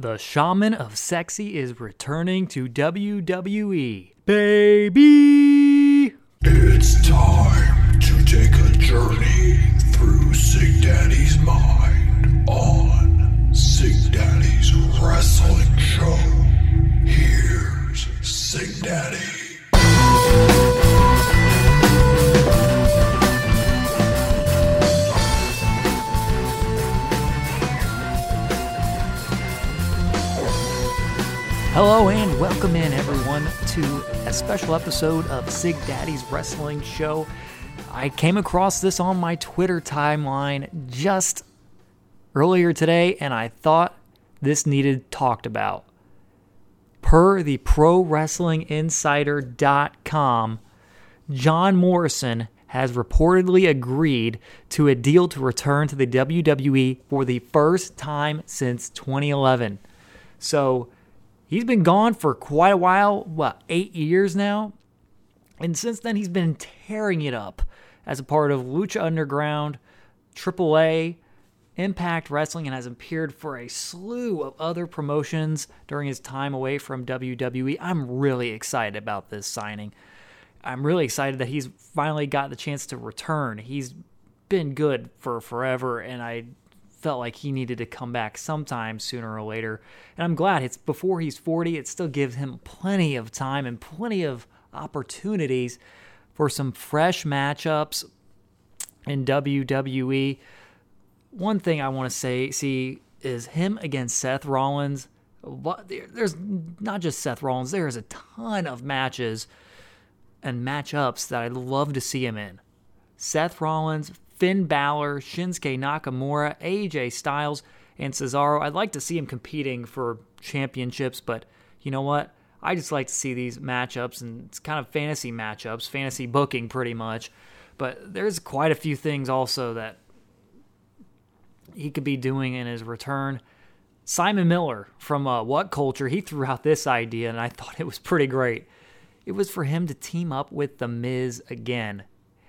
The Shaman of Sexy is returning to WWE. Baby! It's time to take a journey through Sig Daddy's Hello and welcome in, everyone, to a special episode of Sig Daddy's Wrestling Show. I came across this on my Twitter timeline just earlier today, and I thought this needed talked about. Per the ProWrestlingInsider.com, John Morrison has reportedly agreed to a deal to return to the WWE for the first time since 2011. So he's been gone for quite a while, what, eight years now? And since then, he's been tearing it up as a part of Lucha Underground, AAA, Impact Wrestling, and has appeared for a slew of other promotions during his time away from WWE. I'm really excited about this signing. I'm really excited that he's finally got the chance to return. He's been good for forever, and I felt like he needed to come back sometime sooner or later. And I'm glad it's before he's 40. It still gives him plenty of time and plenty of opportunities for some fresh matchups in WWE. One thing I want to say, see, is him against Seth Rollins. There's not just Seth Rollins, there's a ton of matches and matchups that I'd love to see him in. Seth Rollins, Finn Balor, Shinsuke Nakamura, AJ Styles, and Cesaro. I'd like to see him competing for championships, but you know what? I just like to see these matchups, and it's kind of fantasy matchups, fantasy booking pretty much. But there's quite a few things also that he could be doing in his return. Simon Miller from uh, What Culture, he threw out this idea, and I thought it was pretty great. It was for him to team up with The Miz again.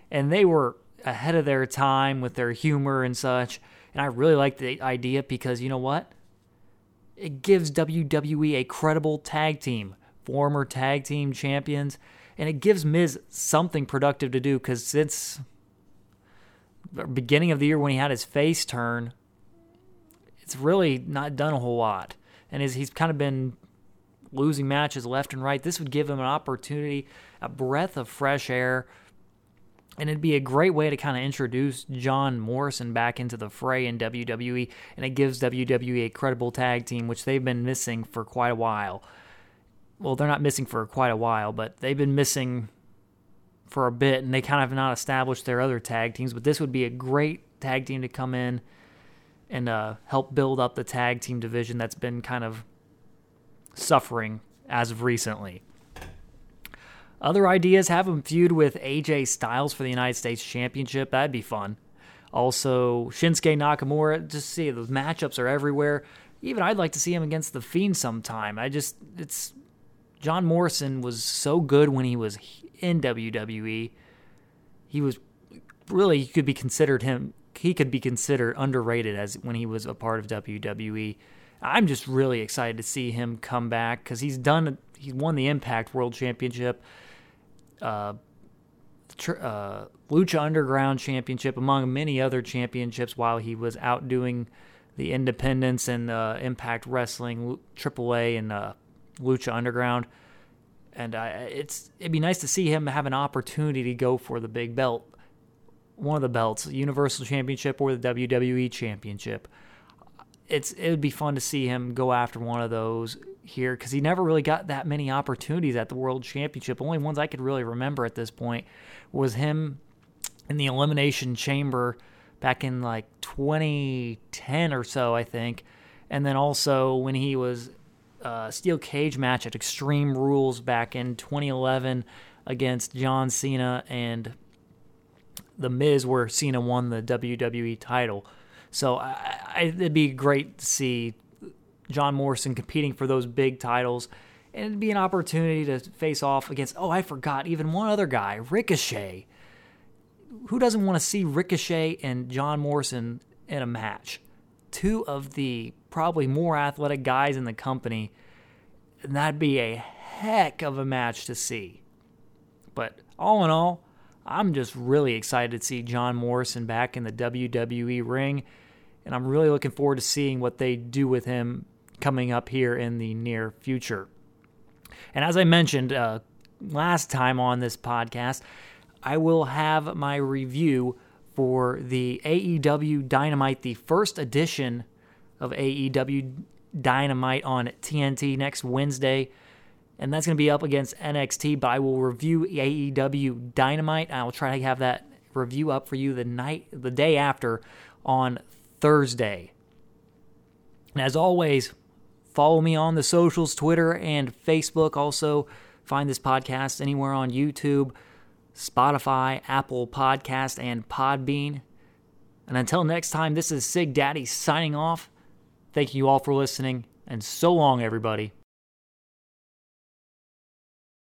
And they were ahead of their time with their humor and such. And I really like the idea because you know what? It gives WWE a credible tag team, former tag team champions, and it gives Miz something productive to do because since the beginning of the year when he had his face turn, it's really not done a whole lot. And as he's kind of been losing matches left and right, this would give him an opportunity, a breath of fresh air and it'd be a great way to kind of introduce John Morrison back into the fray in WWE, and it gives WWE a credible tag team, which they've been missing for quite a while. Well, they're not missing for quite a while, but they've been missing for a bit, and they kind of have not established their other tag teams. But this would be a great tag team to come in and uh, help build up the tag team division that's been kind of suffering as of recently. Other ideas have him feud with AJ Styles for the United States Championship. That'd be fun. Also, Shinsuke Nakamura. Just see those matchups are everywhere. Even I'd like to see him against the Fiend sometime. I just it's John Morrison was so good when he was in WWE. He was really he could be considered him. He could be considered underrated as when he was a part of WWE. I'm just really excited to see him come back because he's done. He's won the Impact World Championship uh, tr- uh, Lucha Underground Championship, among many other championships, while he was outdoing the Independents and uh, Impact Wrestling, AAA, and uh, Lucha Underground. And it's it'd be nice to see him have an opportunity to go for the big belt, one of the belts, Universal Championship or the WWE Championship. It's it would be fun to see him go after one of those here because he never really got that many opportunities at the World Championship. Only ones I could really remember at this point was him in the Elimination Chamber back in like 2010 or so, I think. And then also when he was uh, steel cage match at Extreme Rules back in 2011 against John Cena and The Miz, where Cena won the WWE title. So I, I, it'd be great to see John Morrison competing for those big titles. And it'd be an opportunity to face off against, oh, I forgot, even one other guy, Ricochet. Who doesn't want to see Ricochet and John Morrison in a match? two of the probably more athletic guys in the company. And that'd be a heck of a match to see. But all in all, I'm just really excited to see John Morrison back in the WWE ring. And I'm really looking forward to seeing what they do with him coming up here in the near future. And as I mentioned uh, last time on this podcast, I will have my review for the AEW Dynamite, the first edition of AEW Dynamite on TNT next Wednesday. And that's going to be up against NXT, but I will review AEW Dynamite. I will try to have that review up for you the night the day after on Thursday. And as always, follow me on the socials, Twitter and Facebook. Also, find this podcast anywhere on YouTube, Spotify, Apple Podcast, and Podbean. And until next time, this is Sig Daddy signing off. Thank you all for listening, and so long, everybody.